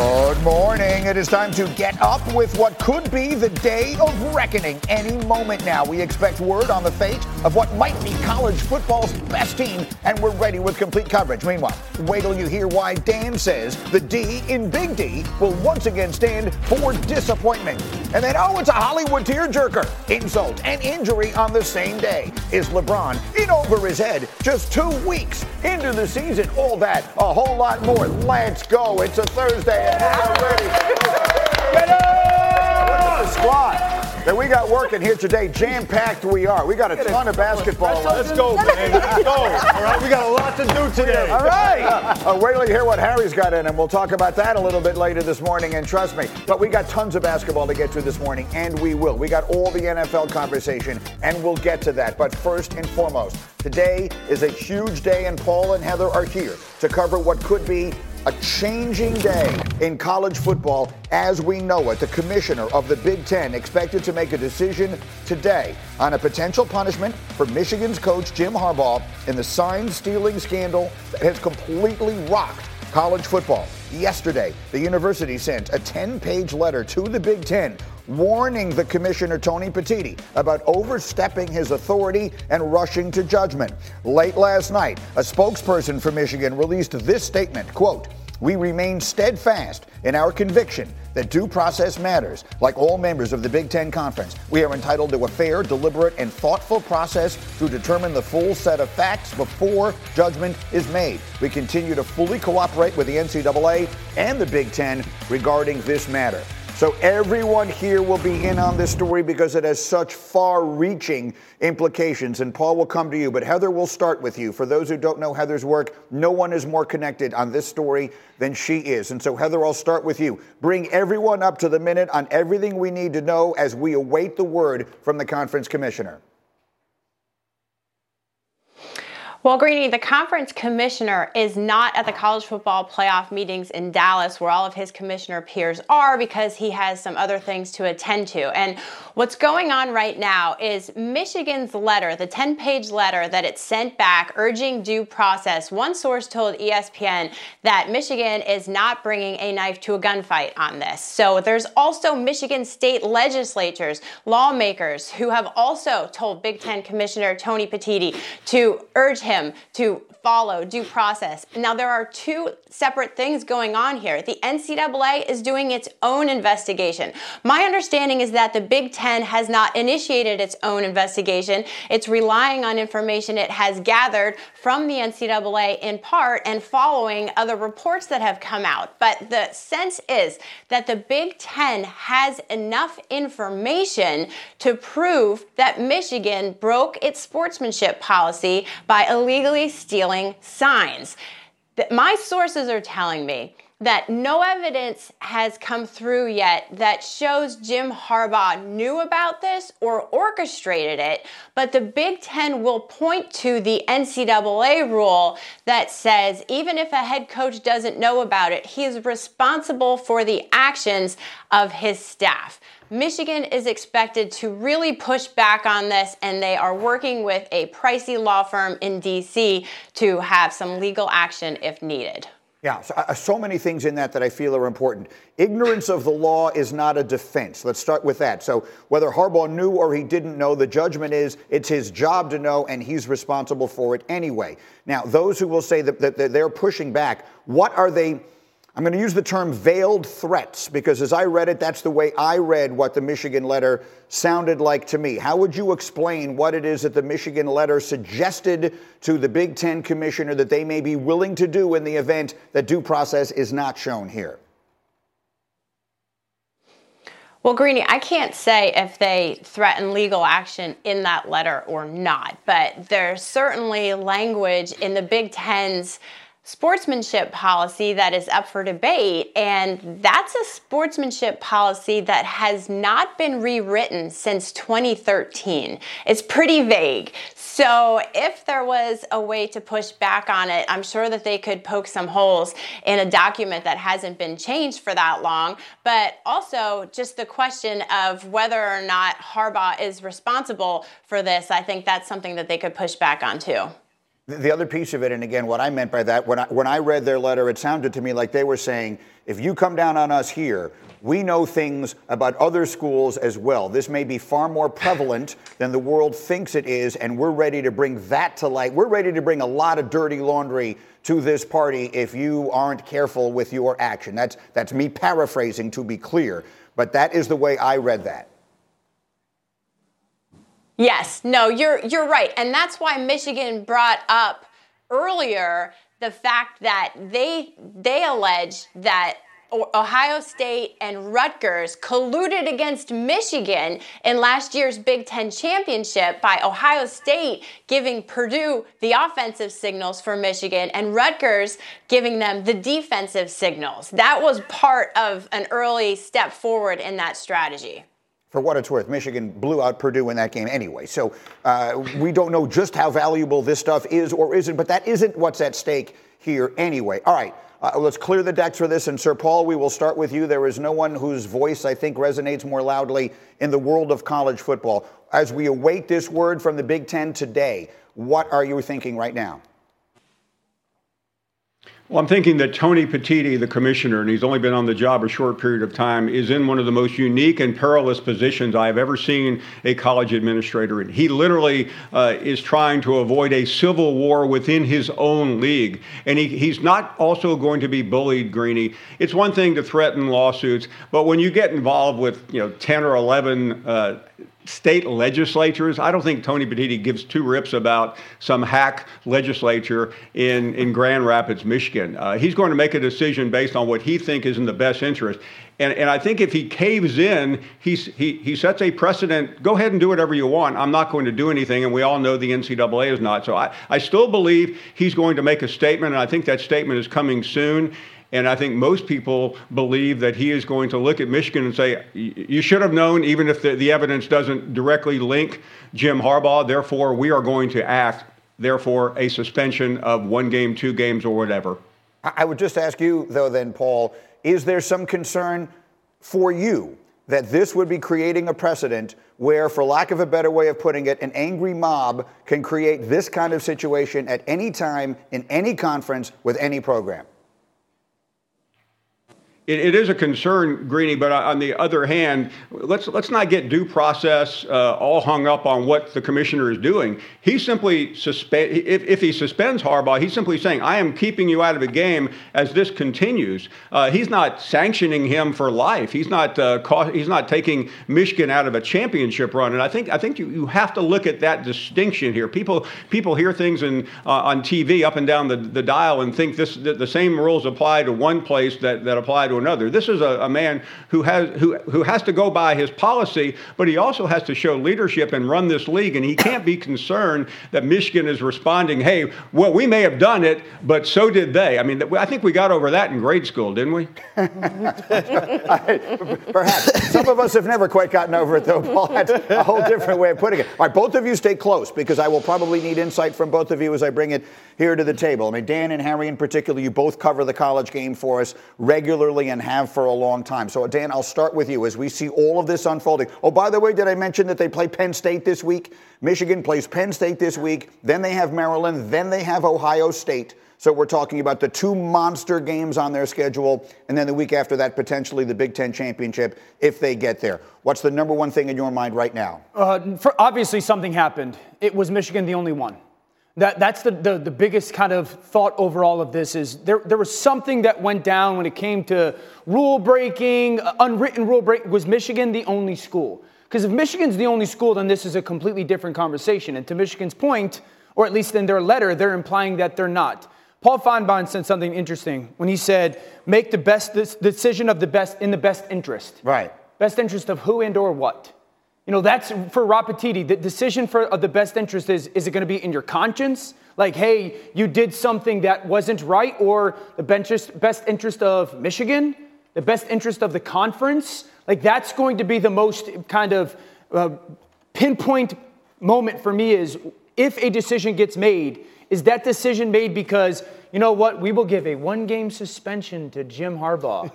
Oh. Good morning. It is time to get up with what could be the day of reckoning any moment now. We expect word on the fate of what might be college football's best team, and we're ready with complete coverage. Meanwhile, wait till you hear why Dan says the D in Big D will once again stand for disappointment. And then, oh, it's a Hollywood tearjerker. Insult and injury on the same day. Is LeBron in over his head just two weeks into the season? All that, a whole lot more. Let's go. It's a Thursday, and we're ready. Get up! The squad that we got working here today, jam-packed we are. We got a ton of basketball. Let's go, man. Let's go. All right, we got a lot to do today. All right. Uh, wait till you hear what Harry's got in, and we'll talk about that a little bit later this morning. And trust me, but we got tons of basketball to get to this morning, and we will. We got all the NFL conversation, and we'll get to that. But first and foremost, today is a huge day, and Paul and Heather are here to cover what could be a changing day in college football as we know it. The commissioner of the Big Ten expected to make a decision today on a potential punishment for Michigan's coach Jim Harbaugh in the sign stealing scandal that has completely rocked college football. Yesterday, the university sent a 10 page letter to the Big Ten warning the commissioner Tony Petitti about overstepping his authority and rushing to judgment. Late last night, a spokesperson for Michigan released this statement, quote, we remain steadfast in our conviction that due process matters. Like all members of the Big Ten Conference, we are entitled to a fair, deliberate, and thoughtful process to determine the full set of facts before judgment is made. We continue to fully cooperate with the NCAA and the Big Ten regarding this matter. So everyone here will be in on this story because it has such far reaching implications. And Paul will come to you, but Heather will start with you. For those who don't know Heather's work, no one is more connected on this story than she is. And so, Heather, I'll start with you. Bring everyone up to the minute on everything we need to know as we await the word from the conference commissioner. Well, Greeny, the conference commissioner is not at the college football playoff meetings in Dallas where all of his commissioner peers are because he has some other things to attend to. And what's going on right now is Michigan's letter, the 10 page letter that it sent back urging due process. One source told ESPN that Michigan is not bringing a knife to a gunfight on this. So there's also Michigan state legislatures, lawmakers who have also told Big Ten Commissioner Tony Petitti to urge him to follow due process. Now, there are two separate things going on here. The NCAA is doing its own investigation. My understanding is that the Big Ten has not initiated its own investigation. It's relying on information it has gathered from the NCAA in part and following other reports that have come out. But the sense is that the Big Ten has enough information to prove that Michigan broke its sportsmanship policy by illegally stealing signs. That my sources are telling me that no evidence has come through yet that shows Jim Harbaugh knew about this or orchestrated it, but the Big Ten will point to the NCAA rule that says even if a head coach doesn't know about it, he is responsible for the actions of his staff. Michigan is expected to really push back on this, and they are working with a pricey law firm in DC to have some legal action if needed. Yeah, so, uh, so, many things in that that I feel are important. Ignorance of the law is not a defense. Let's start with that. So, whether Harbaugh knew or he didn't know, the judgment is it's his job to know, and he's responsible for it anyway. Now, those who will say that, that they're pushing back, what are they? I'm going to use the term veiled threats because as I read it, that's the way I read what the Michigan letter sounded like to me. How would you explain what it is that the Michigan letter suggested to the Big Ten commissioner that they may be willing to do in the event that due process is not shown here? Well, Greeny, I can't say if they threaten legal action in that letter or not, but there's certainly language in the Big Ten's sportsmanship policy that is up for debate, and that's a sportsmanship policy that has not been rewritten since 2013. It's pretty vague. So, if there was a way to push back on it, I'm sure that they could poke some holes in a document that hasn't been changed for that long. But also, just the question of whether or not Harbaugh is responsible for this, I think that's something that they could push back on too. The other piece of it, and again, what I meant by that, when I, when I read their letter, it sounded to me like they were saying, if you come down on us here, we know things about other schools as well. This may be far more prevalent than the world thinks it is, and we're ready to bring that to light. We're ready to bring a lot of dirty laundry to this party if you aren't careful with your action. That's, that's me paraphrasing to be clear, but that is the way I read that. Yes, no, you're you're right. And that's why Michigan brought up earlier the fact that they they allege that Ohio State and Rutgers colluded against Michigan in last year's Big Ten championship by Ohio State giving Purdue the offensive signals for Michigan and Rutgers giving them the defensive signals. That was part of an early step forward in that strategy for what it's worth, Michigan blew out Purdue in that game anyway. So uh, we don't know just how valuable this stuff is or isn't, but that isn't what's at stake here anyway. All right. Uh, let's clear the decks for this. And, Sir Paul, we will start with you. There is no one whose voice I think resonates more loudly in the world of college football. As we await this word from the Big Ten today, what are you thinking right now? Well, I'm thinking that Tony Petitti, the commissioner, and he's only been on the job a short period of time, is in one of the most unique and perilous positions I have ever seen a college administrator in. He literally uh, is trying to avoid a civil war within his own league. And he, he's not also going to be bullied, Greeny. It's one thing to threaten lawsuits, but when you get involved with, you know, 10 or 11 uh, state legislatures. I don't think Tony Petitti gives two rips about some hack legislature in, in Grand Rapids, Michigan. Uh, he's going to make a decision based on what he thinks is in the best interest. And, and I think if he caves in, he's, he, he sets a precedent. Go ahead and do whatever you want. I'm not going to do anything. And we all know the NCAA is not. So I, I still believe he's going to make a statement. And I think that statement is coming soon. And I think most people believe that he is going to look at Michigan and say, you should have known, even if the, the evidence doesn't directly link Jim Harbaugh. Therefore, we are going to act. Therefore, a suspension of one game, two games, or whatever. I would just ask you, though, then, Paul, is there some concern for you that this would be creating a precedent where, for lack of a better way of putting it, an angry mob can create this kind of situation at any time in any conference with any program? It, it is a concern, Greeny, but on the other hand, let's, let's not get due process uh, all hung up on what the commissioner is doing. He simply suspend, if, if he suspends Harbaugh, he's simply saying, I am keeping you out of the game as this continues. Uh, he's not sanctioning him for life. He's not, uh, co- he's not taking Michigan out of a championship run. And I think, I think you, you have to look at that distinction here. People, people hear things in, uh, on TV up and down the, the dial and think this, the, the same rules apply to one place that, that apply to another. This is a, a man who has, who, who has to go by his policy, but he also has to show leadership and run this league. And he can't be concerned that Michigan is responding, hey, well, we may have done it, but so did they. I mean, I think we got over that in grade school, didn't we? Perhaps. Some of us have never quite gotten over it, though, Paul. That's a whole different way of putting it. All right, both of you stay close because I will probably need insight from both of you as I bring it here to the table. I mean, Dan and Harry in particular, you both cover the college game for us regularly and have for a long time. So, Dan, I'll start with you as we see all of this unfolding. Oh, by the way, did I mention that they play Penn State this week? Michigan plays Penn State this week. Then they have Maryland. Then they have Ohio State. So we're talking about the two monster games on their schedule, and then the week after that, potentially the Big Ten championship if they get there. What's the number one thing in your mind right now? Uh, obviously, something happened. It was Michigan the only one. That, that's the, the, the, biggest kind of thought over all of this is there, there was something that went down when it came to rule breaking, uh, unwritten rule breaking. Was Michigan the only school? Because if Michigan's the only school, then this is a completely different conversation. And to Michigan's point, or at least in their letter, they're implying that they're not. Paul Finebaum said something interesting when he said, make the best decision of the best in the best interest. Right. Best interest of who and or what. You know, that's for Rob Petitti. The decision for the best interest is is it going to be in your conscience, Like, hey, you did something that wasn't right, or the best interest of Michigan, the best interest of the conference. Like, that's going to be the most kind of uh, pinpoint moment for me is if a decision gets made, is that decision made because, you know what, we will give a one game suspension to Jim Harbaugh?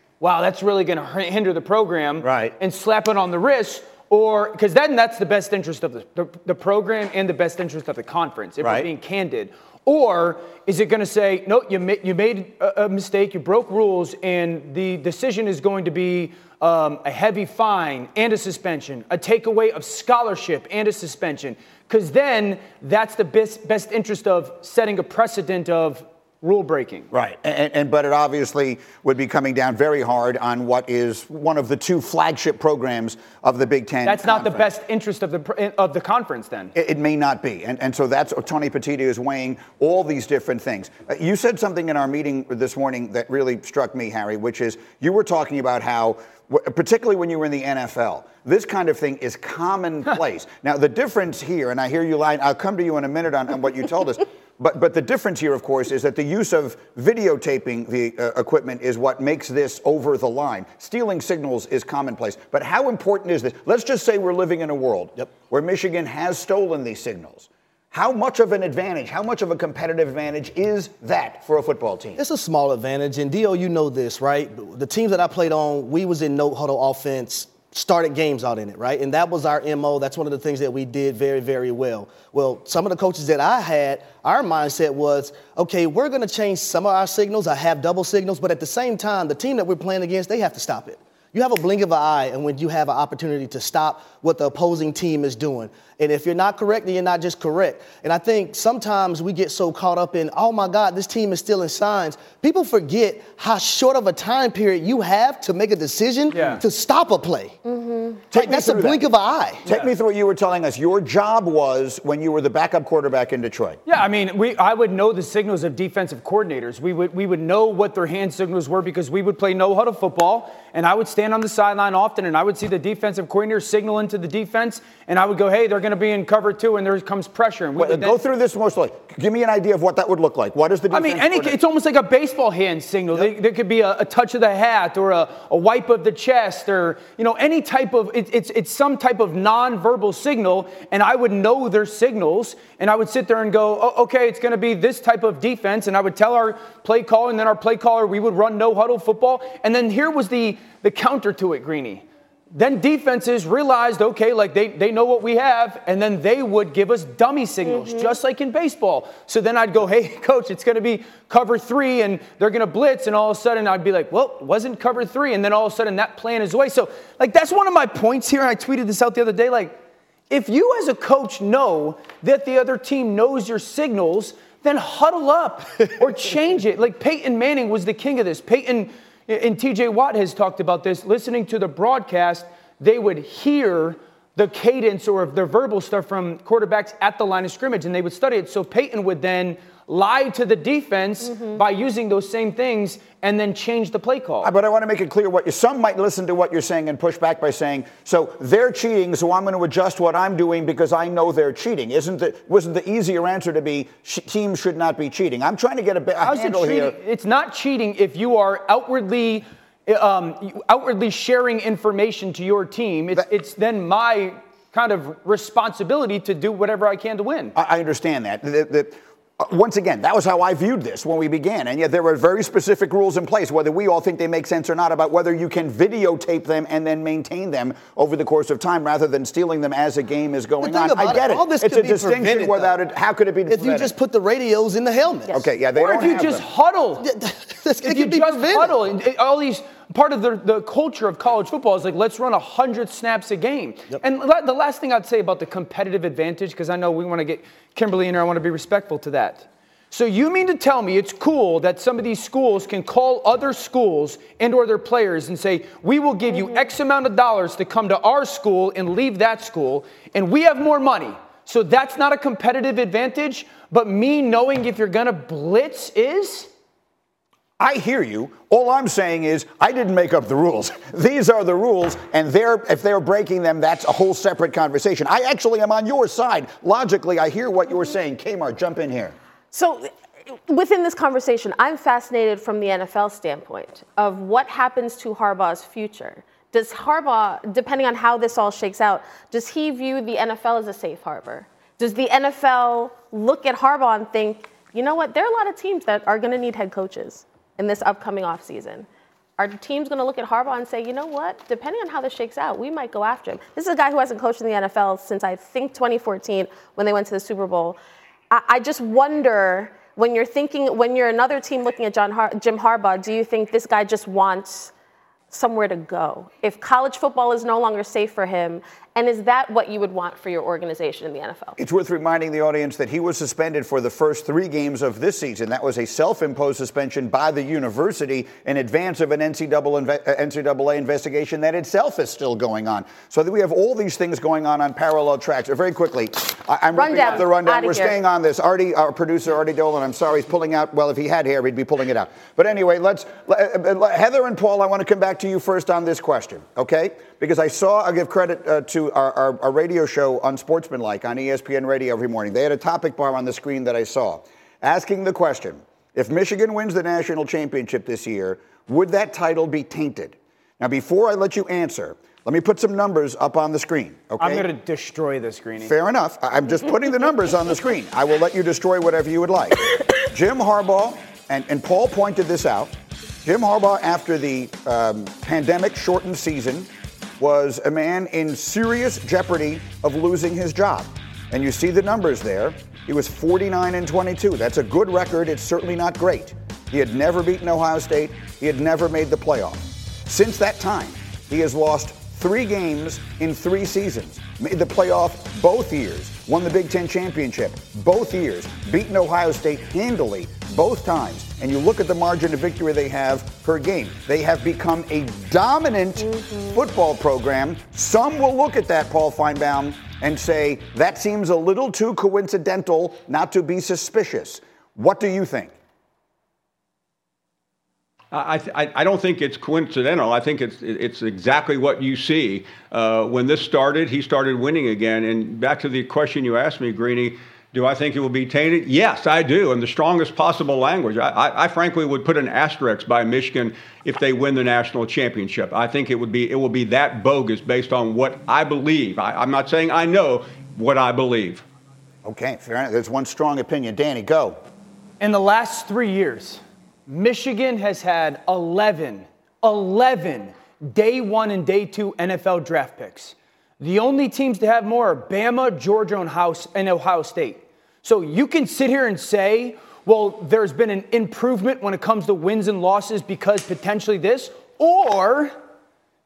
wow, that's really going to hinder the program. Right. And slap it on the wrist. Or, because then that's the best interest of the, the, the, program and the best interest of the conference, if right. we're being candid. Or is it going to say, no, you, ma- you made a, a, mistake, you broke rules, and the decision is going to be um, a heavy fine and a suspension, a takeaway of scholarship and a suspension? Because then that's the best, best interest of setting a precedent of rule breaking. Right. And, and, but it obviously would be coming down very hard on what is one of the two flagship programs of the Big Ten. That's conference. not the best interest of the of the conference, then. It, it, may not be, and and so that's Tony Petitti is weighing all these different things. Uh, you said something in our meeting this morning that really struck me, Harry, which is you were talking about how particularly when you were in the NFL. This kind of thing is commonplace. now, the difference here, and I hear you lying, I'll come to you in a minute on, on what you told us. But, but the difference here, of course, is that the use of videotaping the uh, equipment is what makes this over the line. Stealing signals is commonplace. But how important is this? Let's just say we're living in a world yep. where Michigan has stolen these signals. How much of an advantage, how much of a competitive advantage is that for a football team? It's a small advantage, and Dio, you know this, right? The teams that I played on, we was in no huddle offense, started games out in it, right? And that was our MO. That's one of the things that we did very, very well. Well, some of the coaches that I had, our mindset was, okay, we're going to change some of our signals. I have double signals, but at the same time, the team that we're playing against, they have to stop it. You have a blink of an eye, and when you have an opportunity to stop what the opposing team is doing. And if you're not correct, then you're not just correct. And I think sometimes we get so caught up in, oh my God, this team is still in signs. People forget how short of a time period you have to make a decision yeah. to stop a play. Mm-hmm. Take that's a blink that. of an eye. Take yeah. me through what you were telling us. Your job was when you were the backup quarterback in Detroit. Yeah, I mean, we, I would know the signals of defensive coordinators. We would, we would know what their hand signals were because we would play no huddle football, and I would stand on the sideline often, and I would see the defensive coordinator signal into the defense, and I would go, hey, they're going to be in cover two, and there comes pressure. And we Wait, go through this more slowly. Give me an idea of what that would look like. What is the difference? I mean, any, it's almost like a baseball hand signal. Yep. There, there, could be a, a, touch of the hat or a, a, wipe of the chest or, you know, any type of, it, it's, it's some type of nonverbal signal, and I would know their signals, and I would sit there and go, oh, okay, it's going to be this type of defense, and I would tell our play caller, and then our play caller, we would run no huddle football, and then here was the, the counter to it, Greeny then defenses realized, okay, like they, they know what we have, and then they would give us dummy signals, mm-hmm. just like in baseball. So then I'd go, hey, coach, it's going to be cover three, and they're going to blitz, and all of a sudden I'd be like, well, wasn't cover three, and then all of a sudden that plan is away. So, like, that's one of my points here, and I tweeted this out the other day. Like, if you as a coach know that the other team knows your signals, then huddle up or change it. Like, Peyton Manning was the king of this. Peyton and TJ Watt has talked about this. Listening to the broadcast, they would hear the cadence or the verbal stuff from quarterbacks at the line of scrimmage and they would study it. So Peyton would then lie to the defense mm-hmm. by using those same things and then change the play call. But I want to make it clear what you, some might listen to what you're saying and push back by saying, so they're cheating, so I'm going to adjust what I'm doing because I know they're cheating. Isn't the, wasn't the easier answer to be sh- teams should not be cheating? I'm trying to get a, a How's handle it here. It's not cheating if you are outwardly um, outwardly sharing information to your team. It's, it's then my kind of responsibility to do whatever I can to win. I, I understand that. The, the, uh, Uh, once again, that was how I viewed this when we began. And yet there were very specific rules in place, whether we all think they make sense or not, about whether you can videotape them and then maintain them over the course of time rather than stealing them as a game is going on. I get it. All this it's a distinction without it. How could it be If you just put the radios in the helmet. Yes. Okay, yeah, they or don't if you just them. huddle. if you just prevented. huddle. Uh, all these part of the, the culture of college football is like, let's run 100 snaps a game. Yep. And the last thing I'd say about the competitive advantage, because I know we want to get Kimberly in here, I want to be respectful to that. So you mean to tell me it's cool that some of these schools can call other schools and or their players and say, "We will give you mm-hmm. X amount of dollars to come to our school and leave that school, and we have more money." So that's not a competitive advantage, but me knowing if you're going to blitz is I hear you. All I'm saying is I didn't make up the rules. These are the rules, and they're, if they're breaking them, that's a whole separate conversation. I actually am on your side. Logically, I hear what you're saying. Kmart, jump in here. So, within this conversation, I'm fascinated from the NFL standpoint of what happens to Harbaugh's future. Does Harbaugh, depending on how this all shakes out, does he view the NFL as a safe harbor? Does the NFL look at Harbaugh and think, you know what, there are a lot of teams that are going to need head coaches in this upcoming offseason? Our teams going to look at Harbaugh and say, you know what, depending on how this shakes out, we might go after him? This is a guy who hasn't coached in the NFL since I think 2014 when they went to the Super Bowl. I, I just wonder when you're thinking, when you're another team looking at John Har- Jim Harbaugh, do you think this guy just wants somewhere to go? If college football is no longer safe for him, and is that what you would want for your organization in the NFL? It's worth reminding the audience that he was suspended for the first three games of this season. That was a self imposed suspension by the university in advance of an NCAA, investigation that itself is still going on. So that we have all these things going on on parallel tracks. Very quickly, I'm running up the rundown. We're here. staying on this. Artie, our producer, Artie Dolan, I'm sorry, he's pulling out. Well, if he had hair, he'd be pulling it out. But anyway, let's. Uh, uh, Heather and Paul, I want to come back to you first on this question, okay? Because I saw, I'll give credit uh, to our, our, our radio show Unsportsmanlike on ESPN Radio every morning. They had a topic bar on the screen that I saw asking the question if Michigan wins the national championship this year, would that title be tainted? Now, before I let you answer, let me put some numbers up on the screen. Okay? I'm going to destroy the screen. Fair enough. I'm just putting the numbers on the screen. I will let you destroy whatever you would like. Jim Harbaugh, and, and Paul pointed this out. Jim Harbaugh, after the um, pandemic shortened season, was a man in serious jeopardy of losing his job. And you see the numbers there. He was 49 and 22. That's a good record. It's certainly not great. He had never beaten Ohio State. He had never made the playoff. Since that time, he has lost three games in three seasons. Made the playoff both years. Won the Big Ten championship both years. Beaten Ohio State handily both times. And you look at the margin of victory they have per game. They have become a dominant mm-hmm. football program. Some will look at that, Paul Finebaum, and say that seems a little too coincidental not to be suspicious. What do you think? I, I, I, don't think it's coincidental. I think it's it's exactly what you see. Uh, when this started, he started winning again. And back to the question you asked me, Greeny, do I think it will be tainted? Yes, I do, in the strongest possible language. I, I, I, frankly would put an asterisk by Michigan if they win the national championship. I think it would be it will be that bogus based on what I believe. I, I'm not saying I know what I believe. Okay, fair enough. There's one strong opinion. Danny, go. In the last three years, Michigan has had 11, 11 day one and day two NFL draft picks. The only teams to have more are Bama, Georgia, and House, and Ohio State. So you can sit here and say, well, there's been an improvement when it comes to wins and losses because potentially this, or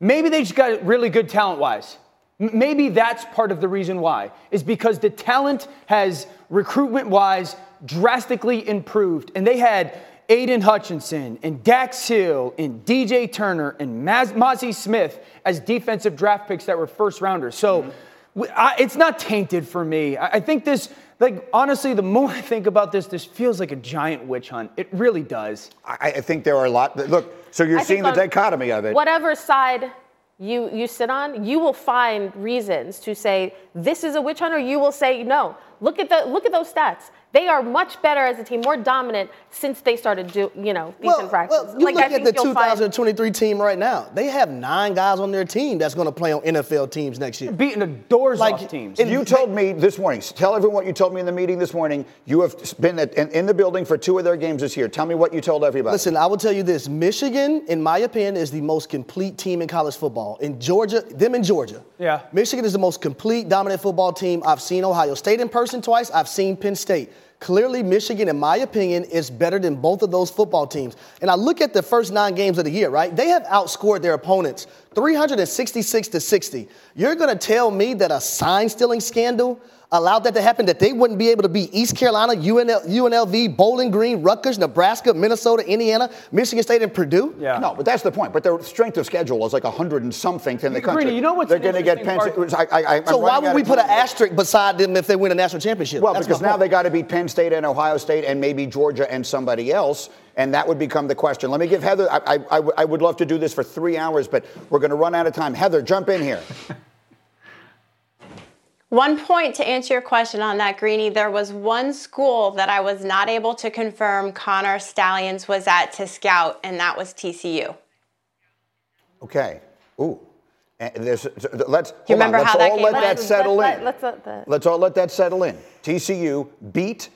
maybe they just got really good talent wise. Maybe that's part of the reason why, is because the talent has recruitment wise drastically improved. And they had Aidan Hutchinson and Dax Hill and DJ Turner and Maz- Mazi Smith as defensive draft picks that were first rounders. So mm-hmm. I, it's not tainted for me. I, I think this, like, honestly, the more I think about this, this feels like a giant witch hunt. It really does. I, I think there are a lot. Look, so you're I seeing the dichotomy of it. Whatever side you, you sit on, you will find reasons to say this is a witch hunt, or you will say no. Look at the look at those stats. They are much better as a team, more dominant since they started do you know these well, infractions. Well, you like, look at the 2023 find... team right now. They have nine guys on their team that's going to play on NFL teams next year. Beating the doors like, off teams. And you told me this morning. Tell everyone what you told me in the meeting this morning. You have been at, in, in the building for two of their games this year. Tell me what you told everybody. Listen, I will tell you this: Michigan, in my opinion, is the most complete team in college football. In Georgia, them in Georgia. Yeah. Michigan is the most complete, dominant football team. I've seen Ohio State in person twice. I've seen Penn State. Clearly, Michigan, in my opinion, is better than both of those football teams. And I look at the first nine games of the year, right? They have outscored their opponents 366 to 60. You're going to tell me that a sign stealing scandal allowed that to happen, that they wouldn't be able to beat East Carolina, UNL, UNLV, Bowling Green, Rutgers, Nebraska, Minnesota, Indiana, Michigan State, and Purdue? Yeah. No, but that's the point. But their strength of schedule is like 100 and something in the country. Greeny, you know what's They're going to get Penn State. I, I, so why would we put an asterisk beside them if they win a national championship? Well, that's because now they got to beat Penn State and Ohio State and maybe Georgia and somebody else. And that would become the question. Let me give Heather, I, I, I would love to do this for three hours, but we're going to run out of time. Heather, jump in here. One point to answer your question on that, Greeny, there was one school that I was not able to confirm Connor Stalions was at to scout, and that was TCU. Okay. Ooh. Eh, there's, let's Do you remember on. let's how all game let that settle Let- in. let's let the- Let's all let that settle in. TCU beat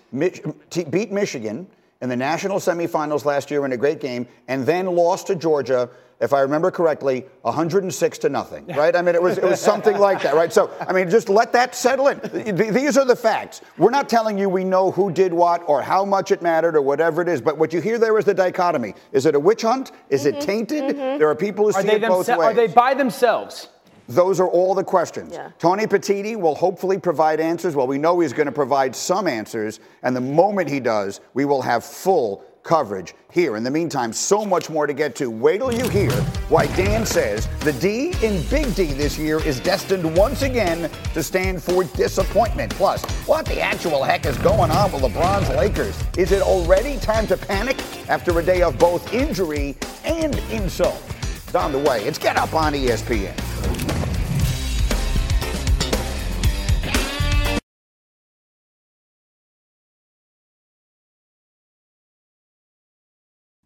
beat Michigan in the national semifinals last year in a great game, and then lost to Georgia. If I remember correctly, 106 to nothing, right? I mean, it was it was something like that, right? So, I mean, just let that settle in. These are the facts. We're not telling you we know who did what or how much it mattered or whatever it is, but what you hear there is the dichotomy. Is it a witch hunt? Is it mm-hmm. tainted? Mm-hmm. There are people who Are see it both themse- ways. are they by themselves? Those are all the questions. Yeah. Tony Petitti will hopefully provide answers. Well, we know he's going to provide some answers, and the moment he does, we will have full coverage here. In the meantime, so much more to get to. Wait till you hear why Dan says the D in Big D this year is destined once again to stand for disappointment. Plus, what the actual heck is going on with LeBron's Lakers? Is it already time to panic after a day of both injury and insult? It's on the way. It's Get Up on ESPN.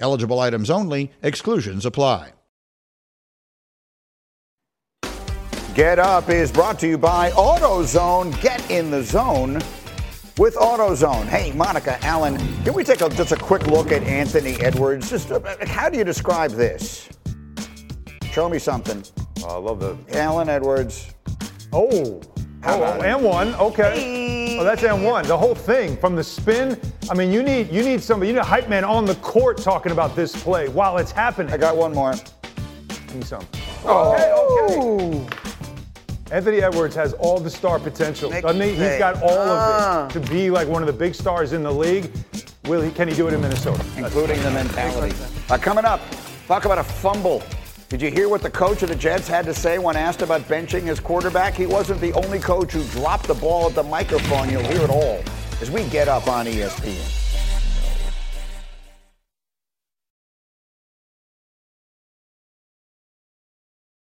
Eligible items only, exclusions apply. Get Up is brought to you by AutoZone. Get in the zone with AutoZone. Hey, Monica, Allen, can we take a, just a quick look at Anthony Edwards? Just uh, how do you describe this? Show me something. Oh, I love the. Allen Edwards. Oh. How oh, about it? and one. Okay. Oh, that's and one. The whole thing from the spin. I mean, you need you need somebody. You need a hype man on the court talking about this play while it's happening. I got one more. Give me some. Okay. Okay. Anthony Edwards has all the star potential, Nick doesn't he? He's Bay. got all Ah. of it to be like one of the big stars in the league. Will he? Can he do it in Minnesota? including the mentality. Uh, coming up, talk about a fumble. Did you hear what the coach of the Jets had to say when asked about benching his quarterback? He wasn't the only coach who dropped the ball at the microphone. You'll hear it all as we get up on ESPN.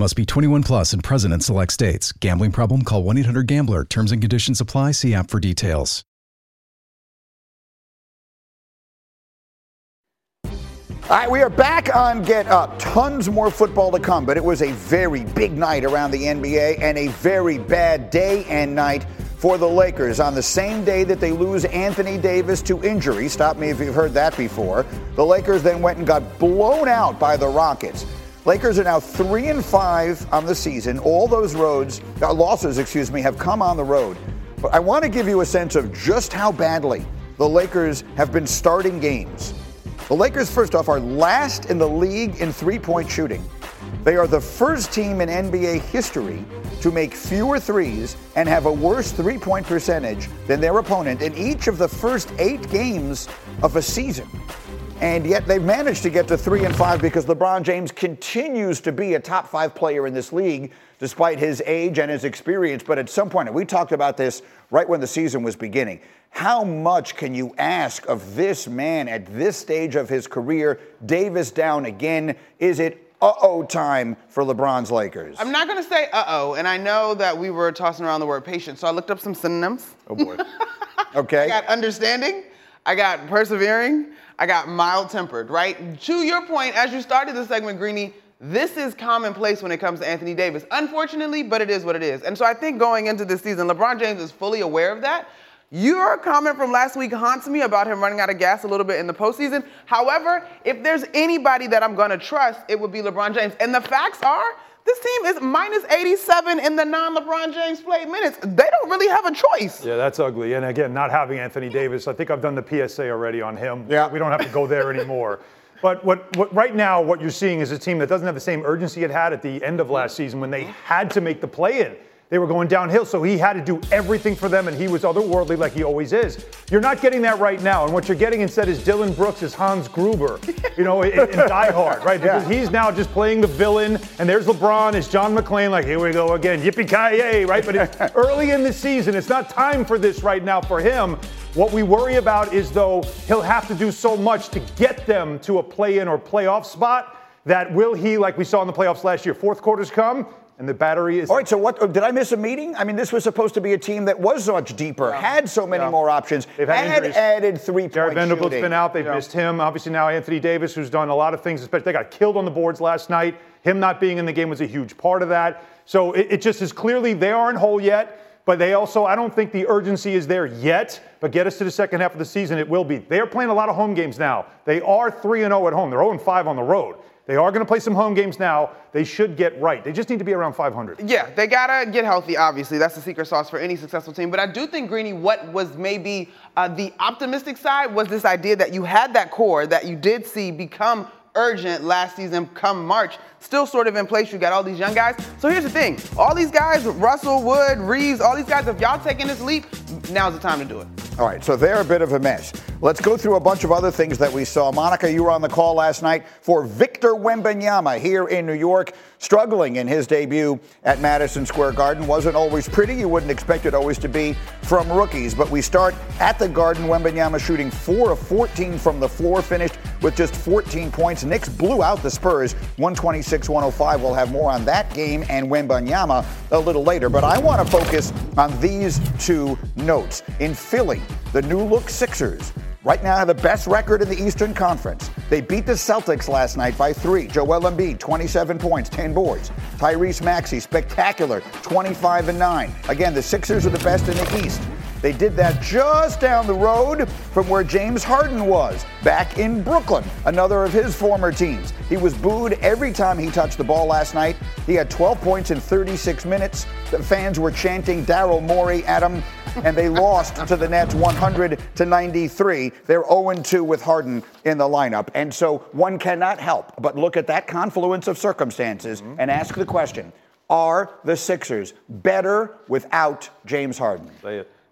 Must be 21 plus and present in select states. Gambling problem? Call 1 800 Gambler. Terms and conditions apply. See app for details. All right, we are back on Get Up. Tons more football to come, but it was a very big night around the NBA and a very bad day and night for the Lakers on the same day that they lose Anthony Davis to injury. Stop me if you've heard that before. The Lakers then went and got blown out by the Rockets. Lakers are now three and five on the season. All those roads, uh, losses, excuse me, have come on the road. But I want to give you a sense of just how badly the Lakers have been starting games. The Lakers, first off, are last in the league in three point shooting. They are the first team in NBA history to make fewer threes and have a worse three point percentage than their opponent in each of the first eight games of a season. And yet they've managed to get to three and five because LeBron James continues to be a top five player in this league despite his age and his experience. But at some point, and we talked about this right when the season was beginning, how much can you ask of this man at this stage of his career? Davis down again. Is it uh oh time for LeBron's Lakers? I'm not going to say uh oh, and I know that we were tossing around the word patient, so I looked up some synonyms. Oh boy. okay. I got understanding, I got persevering, I got mild tempered, right? To your point, as you started the segment, Greeny, this is commonplace when it comes to Anthony Davis. Unfortunately, but it is what it is. And so I think going into this season, LeBron James is fully aware of that. Your comment from last week haunts me about him running out of gas a little bit in the postseason. However, if there's anybody that I'm going to trust, it would be LeBron James. And the facts are, this team is minus 87 in the non-LeBron James played minutes. They don't really have a choice. Yeah, that's ugly. And again, not having Anthony Davis, I think I've done the PSA already on him. Yeah. We don't have to go there anymore. But what, what, right now, what you're seeing is a team that doesn't have the same urgency it had at the end of last mm-hmm. season when they had to make the play in. They were going downhill, so he had to do everything for them, and he was otherworldly like he always is. You're not getting that right now, and what you're getting instead is Dillon Brooks as Hans Gruber, you know, in, in Die Hard, right? Because yeah. he's now just playing the villain, and there's LeBron as John McClane, like here we go again, yippee ki yay, right? But early in the season, it's not time for this right now for him. What we worry about is though he'll have to do so much to get them to a play-in or playoff spot that will he, like we saw in the playoffs last year, fourth quarters come, and the battery is. All right, so what oh, did I miss a meeting? I mean, this was supposed to be a team that was much deeper, yeah. had so many yeah. more options, They've had, had added three points. Jarred Vanderbilt's shooting. been out. They've yeah. missed him. Obviously, now Anthony Davis, who's done a lot of things, especially they got killed on the boards last night. Him not being in the game was a huge part of that. So it, it just is clearly they aren't whole yet. But they also, I don't think the urgency is there yet. But get us to the second half of the season, it will be. They are playing a lot of home games now. They are 3 0 at home. They're 0 5 on the road. They are going to play some home games now. They should get right. They just need to be around 500. Yeah, they got to get healthy, obviously. That's the secret sauce for any successful team. But I do think, Greeny, what was maybe uh, the optimistic side was this idea that you had that core that you did see become urgent last season come March. Still sort of in place. You got all these young guys. So here's the thing. All these guys, Russell, Wood, Reaves, all these guys, if y'all taking this leap, now's the time to do it. All right, so they're a bit of a mess. Let's go through a bunch of other things that we saw. Monica, you were on the call last night for Victor Wembanyama here in New York, struggling in his debut at Madison Square Garden. Wasn't always pretty. You wouldn't expect it always to be from rookies. But we start at the Garden. Wembanyama shooting 4 of 14 from the floor, finished with just 14 points. Knicks blew out the Spurs 126 105. We'll have more on that game and Wembanyama a little later. But I want to focus on these two notes. In Philly, the new look Sixers right now have the best record in the Eastern Conference. They beat the Celtics last night by three. Joel Embiid, 27 points, 10 boards. Tyrese Maxey, spectacular, 25 and 9. Again, the Sixers are the best in the East. They did that just down the road from where James Harden was, back in Brooklyn, another of his former teams. He was booed every time he touched the ball last night. He had 12 points in 36 minutes. The fans were chanting Daryl Morey at him, and they lost to the Nets 100 to 93. They're 0 2 with Harden in the lineup. And so one cannot help but look at that confluence of circumstances mm-hmm. and ask the question Are the Sixers better without James Harden?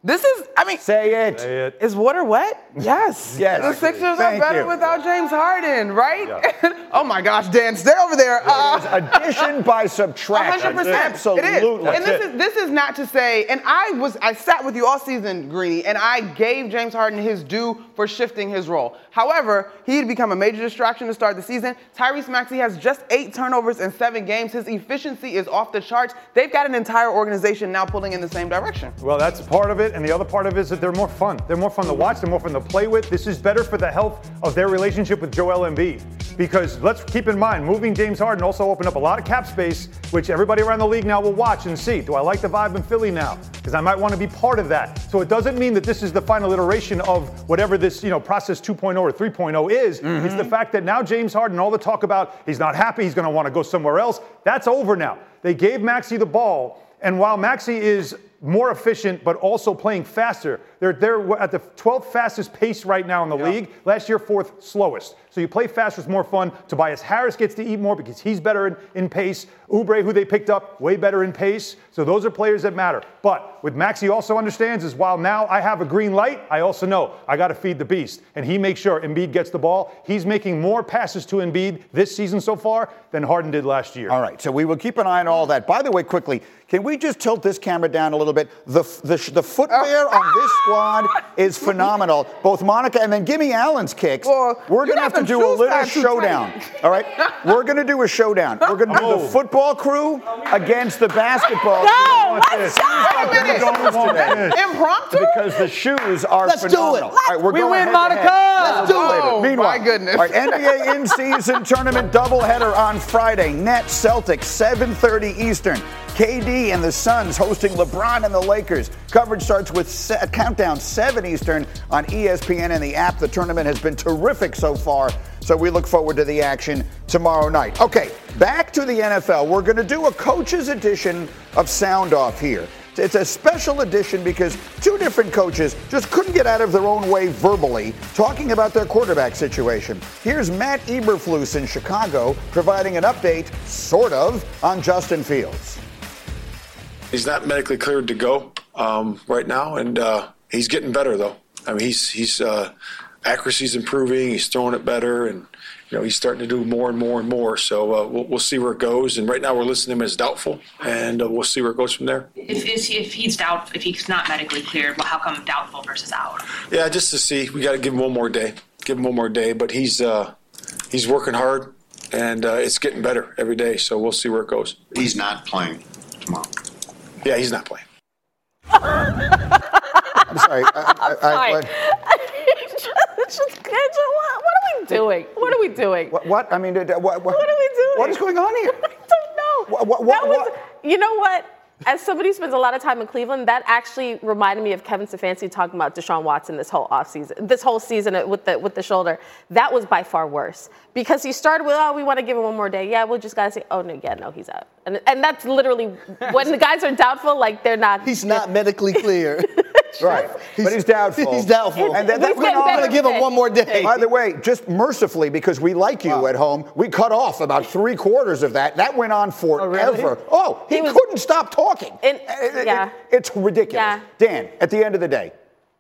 Say it. This is, I mean, say it. Say it. Is water wet? Yes. yes. The Sixers Thank are better you. without James Harden, right? Yeah. oh my gosh, Dan, stay over there. Uh, addition by subtraction. 100%. Absolutely. It is. and this is this is not to say, and I was I sat with you all season, Greeny, and I gave James Harden his due for shifting his role. However, he had become a major distraction to start the season. Tyrese Maxey has just eight turnovers in seven games. His efficiency is off the charts. They've got an entire organization now pulling in the same direction. Well, that's part of it, and the other part of it is that they're more fun. They're more fun to watch. They're more fun to play with. This is better for the health of their relationship with Joel Embiid. Because let's keep in mind, moving James Harden also opened up a lot of cap space, which everybody around the league now will watch and see. Do I like the vibe in Philly now? Because I might want to be part of that. So it doesn't mean that this is the final iteration of whatever this, you know, process 2.0 or 3.0 is. Mm-hmm. It's the fact that now James Harden, all the talk about he's not happy, he's going to want to go somewhere else. That's over now. They gave Maxey the ball. And while Maxey is more efficient, but also playing faster. They're, they're at the 12th fastest pace right now in the yeah. league. Last year, fourth slowest. So you play faster, it's more fun. Tobias Harris gets to eat more because he's better in, in pace. Oubre, who they picked up, way better in pace. So those are players that matter. But with Max, he also understands is while now I have a green light, I also know I got to feed the beast. And he makes sure Embiid gets the ball. He's making more passes to Embiid this season so far than Harden did last year. All right, so we will keep an eye on all that. By the way, quickly, can we just tilt this camera down a little bit? The, the, the footwear on this squad is phenomenal. Both Monica and then Gimme Allen's kicks. Well, We're going to have to do a little showdown. All right? We're going to do a showdown. We're going to do oh. the football crew against the basketball no, crew. Let's Impromptu? Because the shoes are let's phenomenal. Do it. All right, we're we going win, Monica. Let's do it. Oh, Meanwhile, my goodness. All right, NBA in-season tournament doubleheader on Friday. Nets Celtics 7:30 Eastern. KD and the Suns hosting LeBron and the Lakers. Coverage starts with set, countdown 7 Eastern on ESPN and the app. The tournament has been terrific so far, so we look forward to the action tomorrow night. Okay, back to the NFL. We're going to do a coach's edition of Sound Off here. It's a special edition because two different coaches just couldn't get out of their own way verbally talking about their quarterback situation. Here's Matt Eberflus in Chicago providing an update, sort of, on Justin Fields. He's not medically cleared to go um, right now, and uh, he's getting better though. I mean, he's he's uh, accuracy's improving. He's throwing it better, and you know he's starting to do more and more and more. So uh, we'll, we'll see where it goes. And right now we're listing him as doubtful, and uh, we'll see where it goes from there. If, he, if he's doubt, if he's not medically cleared, well, how come doubtful versus out? Yeah, just to see. We got to give him one more day. Give him one more day, but he's uh, he's working hard, and uh, it's getting better every day. So we'll see where it goes. He's not playing tomorrow. Yeah, he's not playing. I'm sorry. I, I, I, just, just, what, are we doing? What are we doing? What? what? I mean, what, what, what, are we doing? What is going on here? I don't know. What, what, that was, You know what? As somebody who spends a lot of time in Cleveland, that actually reminded me of Kevin Stefanski talking about Deshaun Watson this whole offseason, this whole season with the with the shoulder. That was by far worse because he started with, oh, we want to give him one more day. Yeah, we'll just gotta say, oh no, yeah, no, he's out. And and that's literally when the guys are doubtful, like they're not. He's not medically clear. right, but he's doubtful. He's doubtful. And that, that went on. I'm gonna give him one more day. By the way, just mercifully because we like you wow. at home, we cut off about three quarters of that. That went on forever. Oh, really? oh he, he was, couldn't stop talking. And, yeah. It, it's ridiculous. Yeah. Dan, at the end of the day,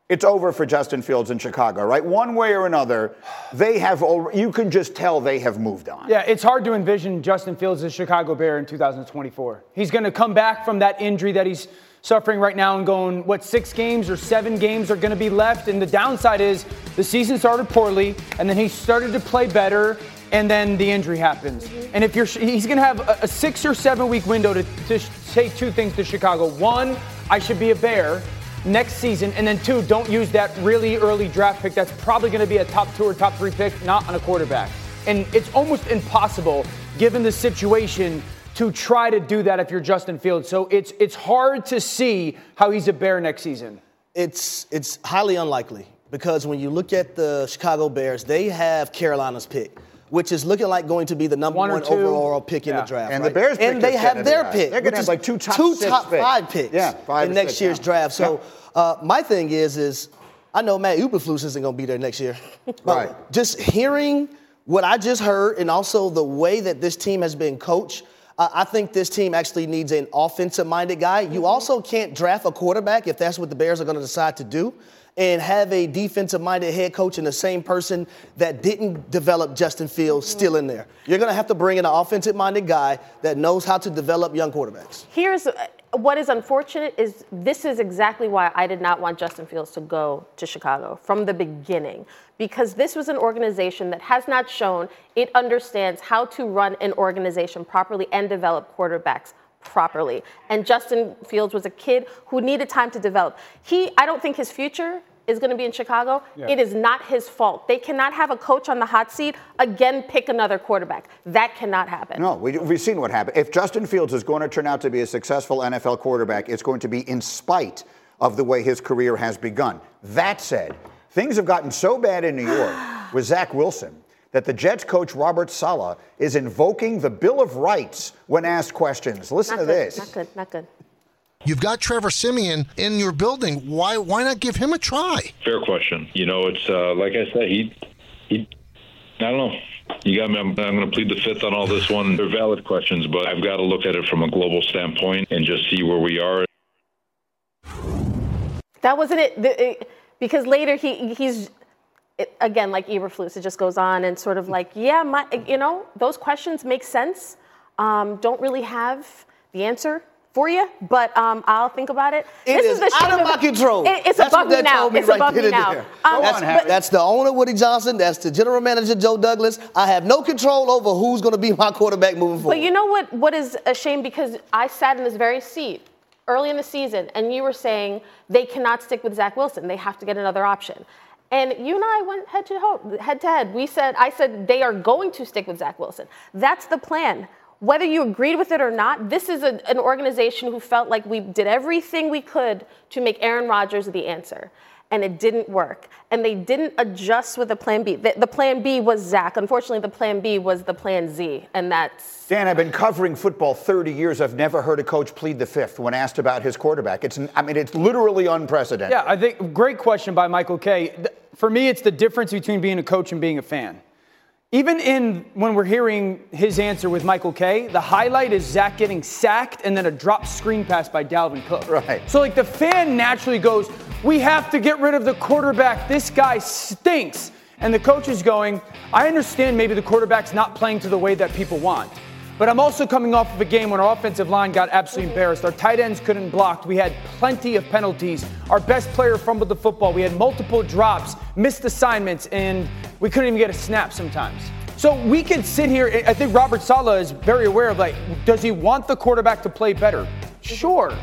it's over for Justin Fields in Chicago, right? One way or another, they have. You can just tell they have moved on. Yeah, it's hard to envision Justin Fields as Chicago Bear in 2024. He's going to come back from that injury that he's suffering right now and going, what, six games or seven games are going to be left? And the downside is the season started poorly, and then he started to play better, and then the injury happens. Mm-hmm. And if you're, he's going to have a, a, six or seven week window to, to say two things to Chicago. One, I should be a Bear next season. And then two, don't use that really early draft pick that's probably going to be a top two or top three pick, not on a quarterback. And it's almost impossible, given the situation, to try to do that if you're Justin Fields. So it's it's hard to see how he's a bear next season. It's it's highly unlikely because when you look at the Chicago Bears, they have Carolina's pick which is looking like going to be the number one, one overall pick yeah. in the draft. And right? the Bears and they have their pick. They're going to have like two top two top picks. five picks. Yeah, five in next six, year's yeah. draft. So yeah. uh, my thing is, is I know Matt Eberflus isn't going to be there next year. right. Just hearing what I just heard, and also the way that this team has been coached. Uh, I think this team actually needs an offensive minded guy. You mm-hmm. also can't draft a quarterback if that's what the Bears are going to decide to do and have a defensive minded head coach and the same person that didn't develop Justin Fields still in there. You're going to have to bring in an offensive minded guy that knows how to develop young quarterbacks. Here's uh, what is unfortunate is this is exactly why I did not want Justin Fields to go to Chicago from the beginning because this was an organization that has not shown it understands how to run an organization properly and develop quarterbacks properly. And Justin Fields was a kid who needed time to develop. He, I don't think his future is going to be in Chicago, Yeah. it is not his fault. They cannot have a coach on the hot seat again pick another quarterback. That cannot happen. No, we, we've seen what happened. If Justin Fields is going to turn out to be a successful NFL quarterback, it's going to be in spite of the way his career has begun. That said, things have gotten so bad in New York with Zach Wilson that the Jets coach Robert Saleh is invoking the Bill of Rights when asked questions. Listen Not to good, this. Not good. Not good. You've got Trevor Siemian in your building. Why why not give him a try? Fair question. You know, it's uh, like I said, he, he, I don't know. You got me. I'm, I'm going to plead the fifth on all this one. They're valid questions, but I've got to look at it from a global standpoint and just see where we are. That wasn't it. The, it because later he he's it, again like Eberflus. It just goes on and sort of like, yeah, my, you know, those questions make sense. Um, don't really have the answer for you, but um, I'll think about it. It is the out of my control. It, it's That's above what that me now. told me it's right above me now. Um, that's, but- that's the owner Woody Johnson. That's the general manager Joe Douglas. I have no control over who's going to be my quarterback moving forward. But you know what? What is a shame because I sat in this very seat early in the season, and you were saying they cannot stick with Zach Wilson. They have to get another option. And you and I went head to head head. We said, I said they are going to stick with Zach Wilson. That's the plan. Whether you agreed with it or not, this is a, an organization who felt like we did everything we could to make Aaron Rodgers the answer. And it didn't work. And they didn't adjust with the plan B. The, the plan B was Zach. Unfortunately, the plan B was the plan Z. And that's Dan, I've been covering football 30 years. I've never heard a coach plead the fifth when asked about his quarterback. It's, I mean, it's literally unprecedented. Yeah, I think great question by Michael Kay. For me, it's the difference between being a coach and being a fan. Even in when we're hearing his answer with Michael Kay, the highlight is Zach getting sacked and then a drop screen pass by Dalvin Cook. Right. So like the fan naturally goes, "We have to get rid of the quarterback. This guy stinks." And the coach is going, "I understand maybe the quarterback's not playing to the way that people want." But I'm also coming off of a game when our offensive line got absolutely embarrassed. Our tight ends couldn't block. We had plenty of penalties. Our best player fumbled the football. We had multiple drops, missed assignments, and we couldn't even get a snap sometimes. So we could sit here. I think Robert Saleh is very aware of like, does he want the quarterback to play better? Sure.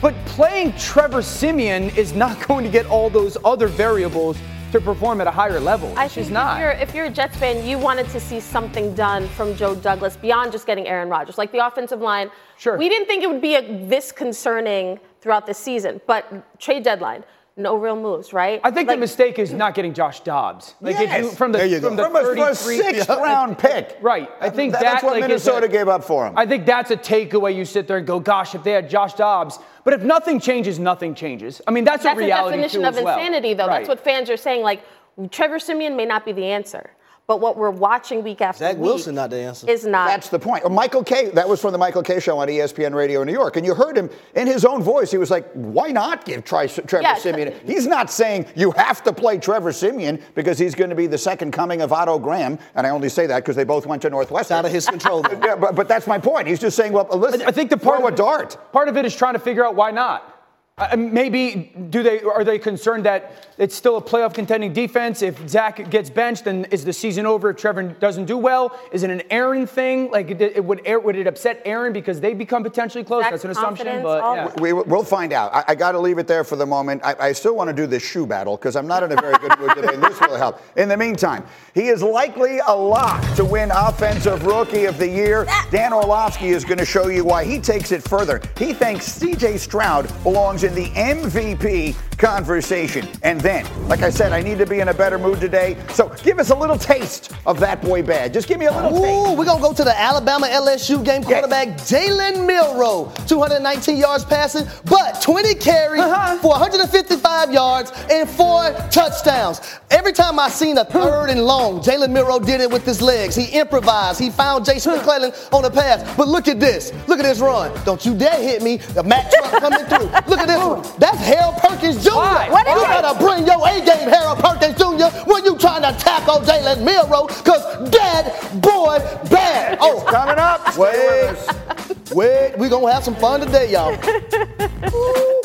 But playing Trevor Siemian is not going to get all those other variables to perform at a higher level. I She's not. If you're, if you're a Jets fan, you wanted to see something done from Joe Douglas beyond just getting Aaron Rodgers, like the offensive line. Sure. We didn't think it would be a, this concerning throughout the season, but trade deadline, no real moves, right? I think the mistake is not getting Josh Dobbs. Like if you, from the There you go. from the From a- from a 33 sixth round pick. Right. I think That- that, that's what like, Minnesota a- gave up for him. I think that's a takeaway. You sit there and go, "Gosh, if they had Josh Dobbs." But if nothing changes, nothing changes. I mean, that's, That's a the reality definition too of as well. insanity, though. Right. That's what fans are saying. Like, Trevor Siemian may not be the answer, but what we're watching week after Zach week Wilson not the answer. is not. That's the point. Michael Kay. that was from the Michael Kay. show on ESPN Radio in New York. And you heard him in his own voice. He was like, why not give Tri- Trevor Yeah, Siemian? He's not saying you have to play Trevor Siemian because he's going to be the second coming of Otto Graham. And I only say that because they both went to Northwestern. out of his control. yeah, but, but that's my point. He's just saying, well, listen, I think the part throw a dart. Part of it is trying to figure out why not. Uh, maybe do they are they concerned that it's still a playoff contending defense? If Zach gets benched, then is the season over? If Trevor doesn't do well, is it an Aaron thing? Like it, it would would it upset Aaron because they become potentially close? Zach's That's an assumption, but yeah. We, we'll find out. I, I got to leave it there for the moment. I, I still want to do this shoe battle because I'm not in a very good mood today, and this will help. In the meantime, he is likely a lock to win Offensive Rookie of the Year. Dan Orlovsky is going to show you why he takes it further. He thinks C.J. Stroud belongs in the MVP conversation. And then, like I said, I need to be in a better mood today. So give us a little taste of that boy bad. Just give me a little taste. Ooh, we're going to go to the Alabama LSU game quarterback Jalen Milroe. 219 yards passing, but 20 carries Uh-huh. for 155 yards and four touchdowns. Every time I seen a third and long, Jalen Milroe did it with his legs. He improvised. He found Jason McClellan on the pass. But look at this. Look at this run. Don't you dare hit me. The Mack truck coming through. Look at this one. That's Harold Perkins Jr. Why? What is you it? better bring your A game, Harold Perkins Jr. when you trying to tackle Jalen Milroe, because bad boy bad. Oh, Coming up. Stay Wait, wait, we gonna have some fun today, y'all.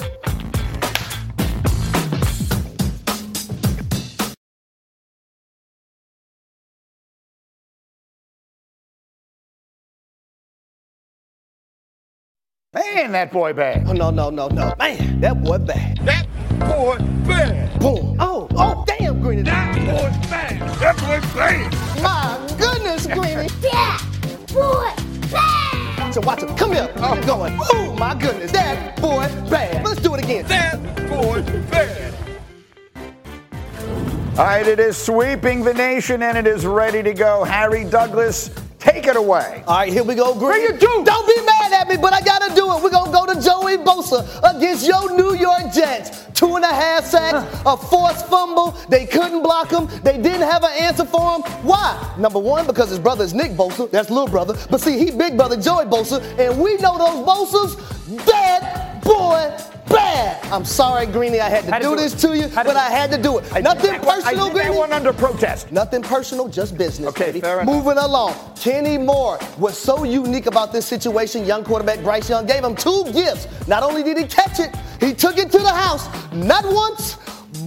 Man, that boy bad. Oh no, no, no, no, man, that boy bad. That boy bad. Boom. Oh, oh, damn, Greeny. That boy's bad. That boy's bad. My goodness, Greeny. That boy bad. So watch him. Come here. Oh. I'm going. Oh, my goodness. That boy bad. Let's do it again. That boy bad. All right, it is sweeping the nation and it is ready to go. Harry Douglas, take it away. All right, here we go, Green. you do. Don't be mad at me, but I gotta do it. We're gonna go to Joey Bosa against your New York Jets. Two and a half sacks, a forced fumble. They couldn't block him. They didn't have an answer for him. Why? Number one, because his brother is Nick Bosa. That's little brother. But see, he big brother Joey Bosa, and we know those Bosas bad boy bad. I'm sorry, Greeny, I had to do do this it. to you, but I had to do it. I Nothing I personal, did that Greeny. one under protest. Nothing personal, just business. Okay, baby. fair enough. Moving along. Kenny Moore. What's so unique about this situation, young quarterback Bryce Young gave him two gifts. Not only did he catch it, he took it to the house, not once,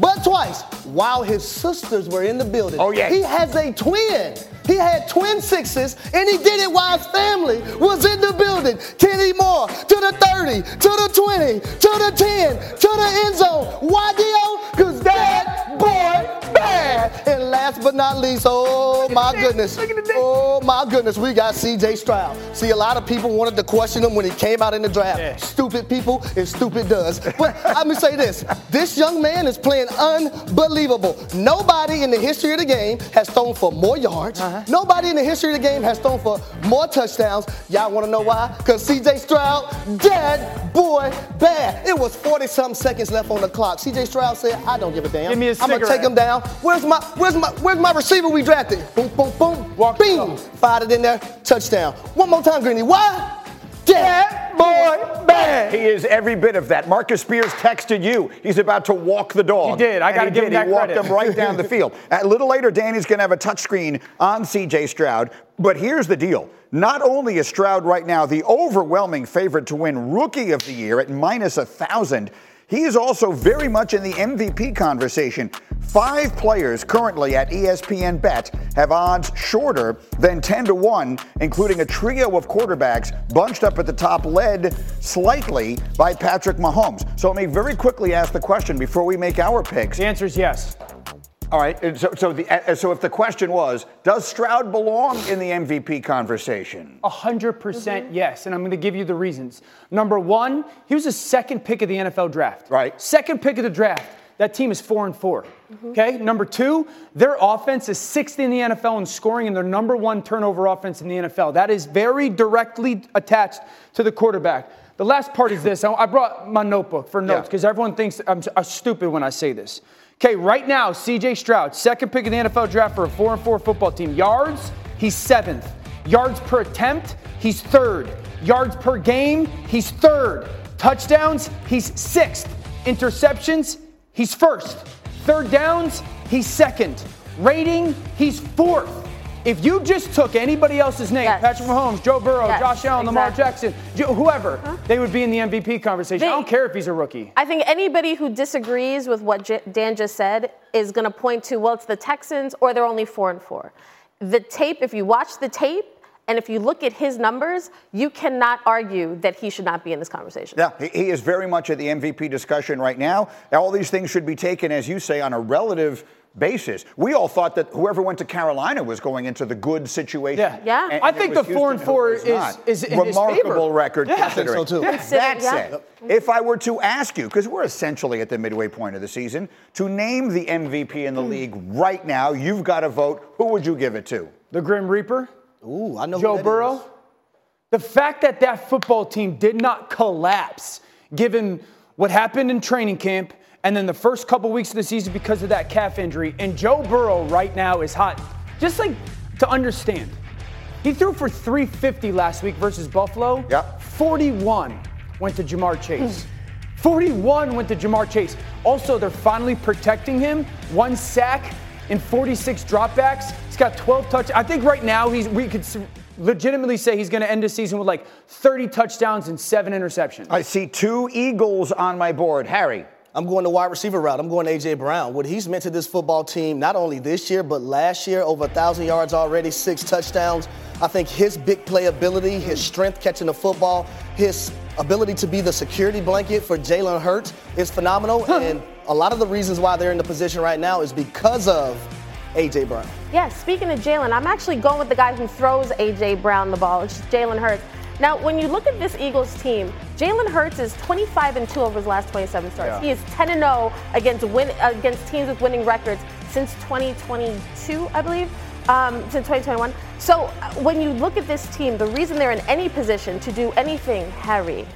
but twice, while his sisters were in the building. Oh, yeah. He has a twin. He had twin sixes, and he did it while his family was in the building. Kenny Moore to the 30, to the 20, to the 10, to the end zone. Why, Dio? Because that boy bad. And last but not least, oh my goodness. Oh my goodness, we got CJ Stroud. See, a lot of people wanted to question him when he came out in the draft. Stupid people and stupid does. But let me say this this young man is playing unbelievable. Nobody in the history of the game has thrown for more yards. Uh-huh. Nobody in the history of the game has thrown for more touchdowns. Y'all want to know why? Because CJ Stroud, dead boy, bad. It was 40 something seconds left on the clock. CJ Stroud said, I don't give a damn. Give me a I'm gonna take him down. Where's my where's my where's my receiver we drafted? Boom, boom, boom. Walk Bing. Fired it in there. Touchdown. One more time, Greeny. Why? Dead boy bad. He is every bit of that. Marcus Spears texted you. He's about to walk the dog. He did. I gotta he give did. him that He walked credit. him right down the field. A little later, Danny's going to have a touchscreen on C.J. Stroud. But here's the deal. Not only is Stroud right now the overwhelming favorite to win Rookie of the Year at minus a thousand, he is also very much in the MVP conversation. Five players currently at ESPN Bet have odds shorter than 10 to 1, including a trio of quarterbacks bunched up at the top, led slightly by Patrick Mahomes. So let me very quickly ask the question before we make our picks. The answer is yes. All right. and So, so, the, uh, so if the question was, does Stroud belong in the MVP conversation? A hundred percent yes, and I'm going to give you the reasons. Number one, he was the second pick of the NFL draft. Right. Second pick of the draft. That team is four and 4 Okay. Number two, their offense is sixth in the NFL in scoring, and their number one turnover offense in the NFL. That is very directly attached to the quarterback. The last part is this. I I brought my notebook for notes Yeah. because everyone thinks I'm, I'm stupid when I say this. Okay, right now, CJ Stroud, second pick of the NFL draft for a four and four football team. Yards, he's seventh. Yards per attempt, he's third. Yards per game, he's third. Touchdowns, he's sixth. Interceptions, he's first. Third downs, he's second. Rating, he's fourth. If you just took anybody else's name, Yes. Patrick Mahomes, Joe Burrow, Yes, Josh Allen, Lamar. Jackson, Jo- whoever, they would be in the MVP conversation. I don't care if he's a rookie. I think anybody who disagrees with what J- Dan just said is going to point to, well, it's the Texans or they're only four and four. The tape, if you watch the tape and if you look at his numbers, you cannot argue that he should not be in this conversation. Yeah, he, he is very much at the MVP discussion right now. All these things should be taken, as you say, on a relative basis. We all thought that whoever went to Carolina was going into the good situation. Yeah. Yeah. And- I and it think was the four and Houston who four was is- not. is in his remarkable favor. record Yeah. I think considering. so, too. Yeah. That Yeah. said, if I were to ask you, because we're essentially at the midway point of the season, to name the MVP in the Hmm. league right now, you've got to vote. Who would you give it to? The Grim Reaper, Ooh, I know who Joe that Burrow. is. The fact that that football team did not collapse, given what happened in training camp and then the first couple weeks of the season because of that calf injury, and Joe Burrow right now is hot. Just like to understand, he threw for 350 last week versus Buffalo. Yep. 41 went to Ja'Marr Chase. 41 went to Ja'Marr Chase. Also, they're finally protecting him. One sack in 46 dropbacks. He's got 12 touch. I think right now he's we could legitimately say he's going to end the season with like 30 touchdowns and seven interceptions. I see two Eagles on my board. Harry. I'm going the wide receiver route. I'm going AJ Brown. What he's meant to this football team, not only this year but last year, over a thousand yards already, six touchdowns. I think his big playability, his strength catching the football, his ability to be the security blanket for Jalen Hurts is phenomenal. And a lot of the reasons why they're in the position right now is because of AJ Brown. Yeah, speaking of Jalen, I'm actually going with the guy who throws AJ Brown the ball. It's Jalen Hurts. Now, when you look at this Eagles team, Jalen Hurts is 25 and 2 over his last 27 starts. Yeah. He is 10 and 0 against win against teams with winning records since 2022, I believe. Um, since 2021. So uh, when you look at this team, the reason they're in any position to do anything, Harry,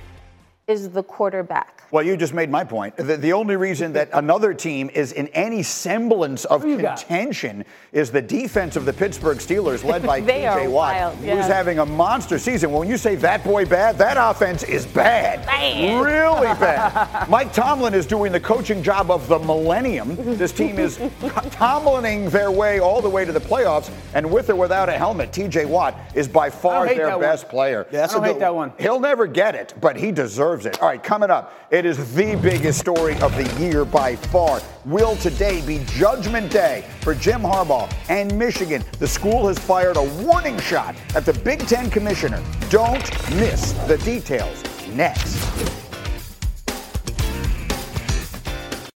is the quarterback. Well, you just made my point. The, the only reason that another team is in any semblance of you got? contention is the defense of the Pittsburgh Steelers, led by They TJ are Watt, wild, who's yeah. having a monster season. When you say that boy bad, that offense is bad. Bad. Really bad. Mike Tomlin is doing the coaching job of the millennium. This team is Tomlining their way all the way to the playoffs, and with or without a helmet, TJ Watt is by far their that one. best player. Yeah, that's I don't a hate good that one. He'll never get it, but he deserves it. All right, coming up, it is the biggest story of the year by far. Will today be Judgment Day for Jim Harbaugh and Michigan? The school has fired a warning shot at the Big Ten commissioner. Don't miss the details next.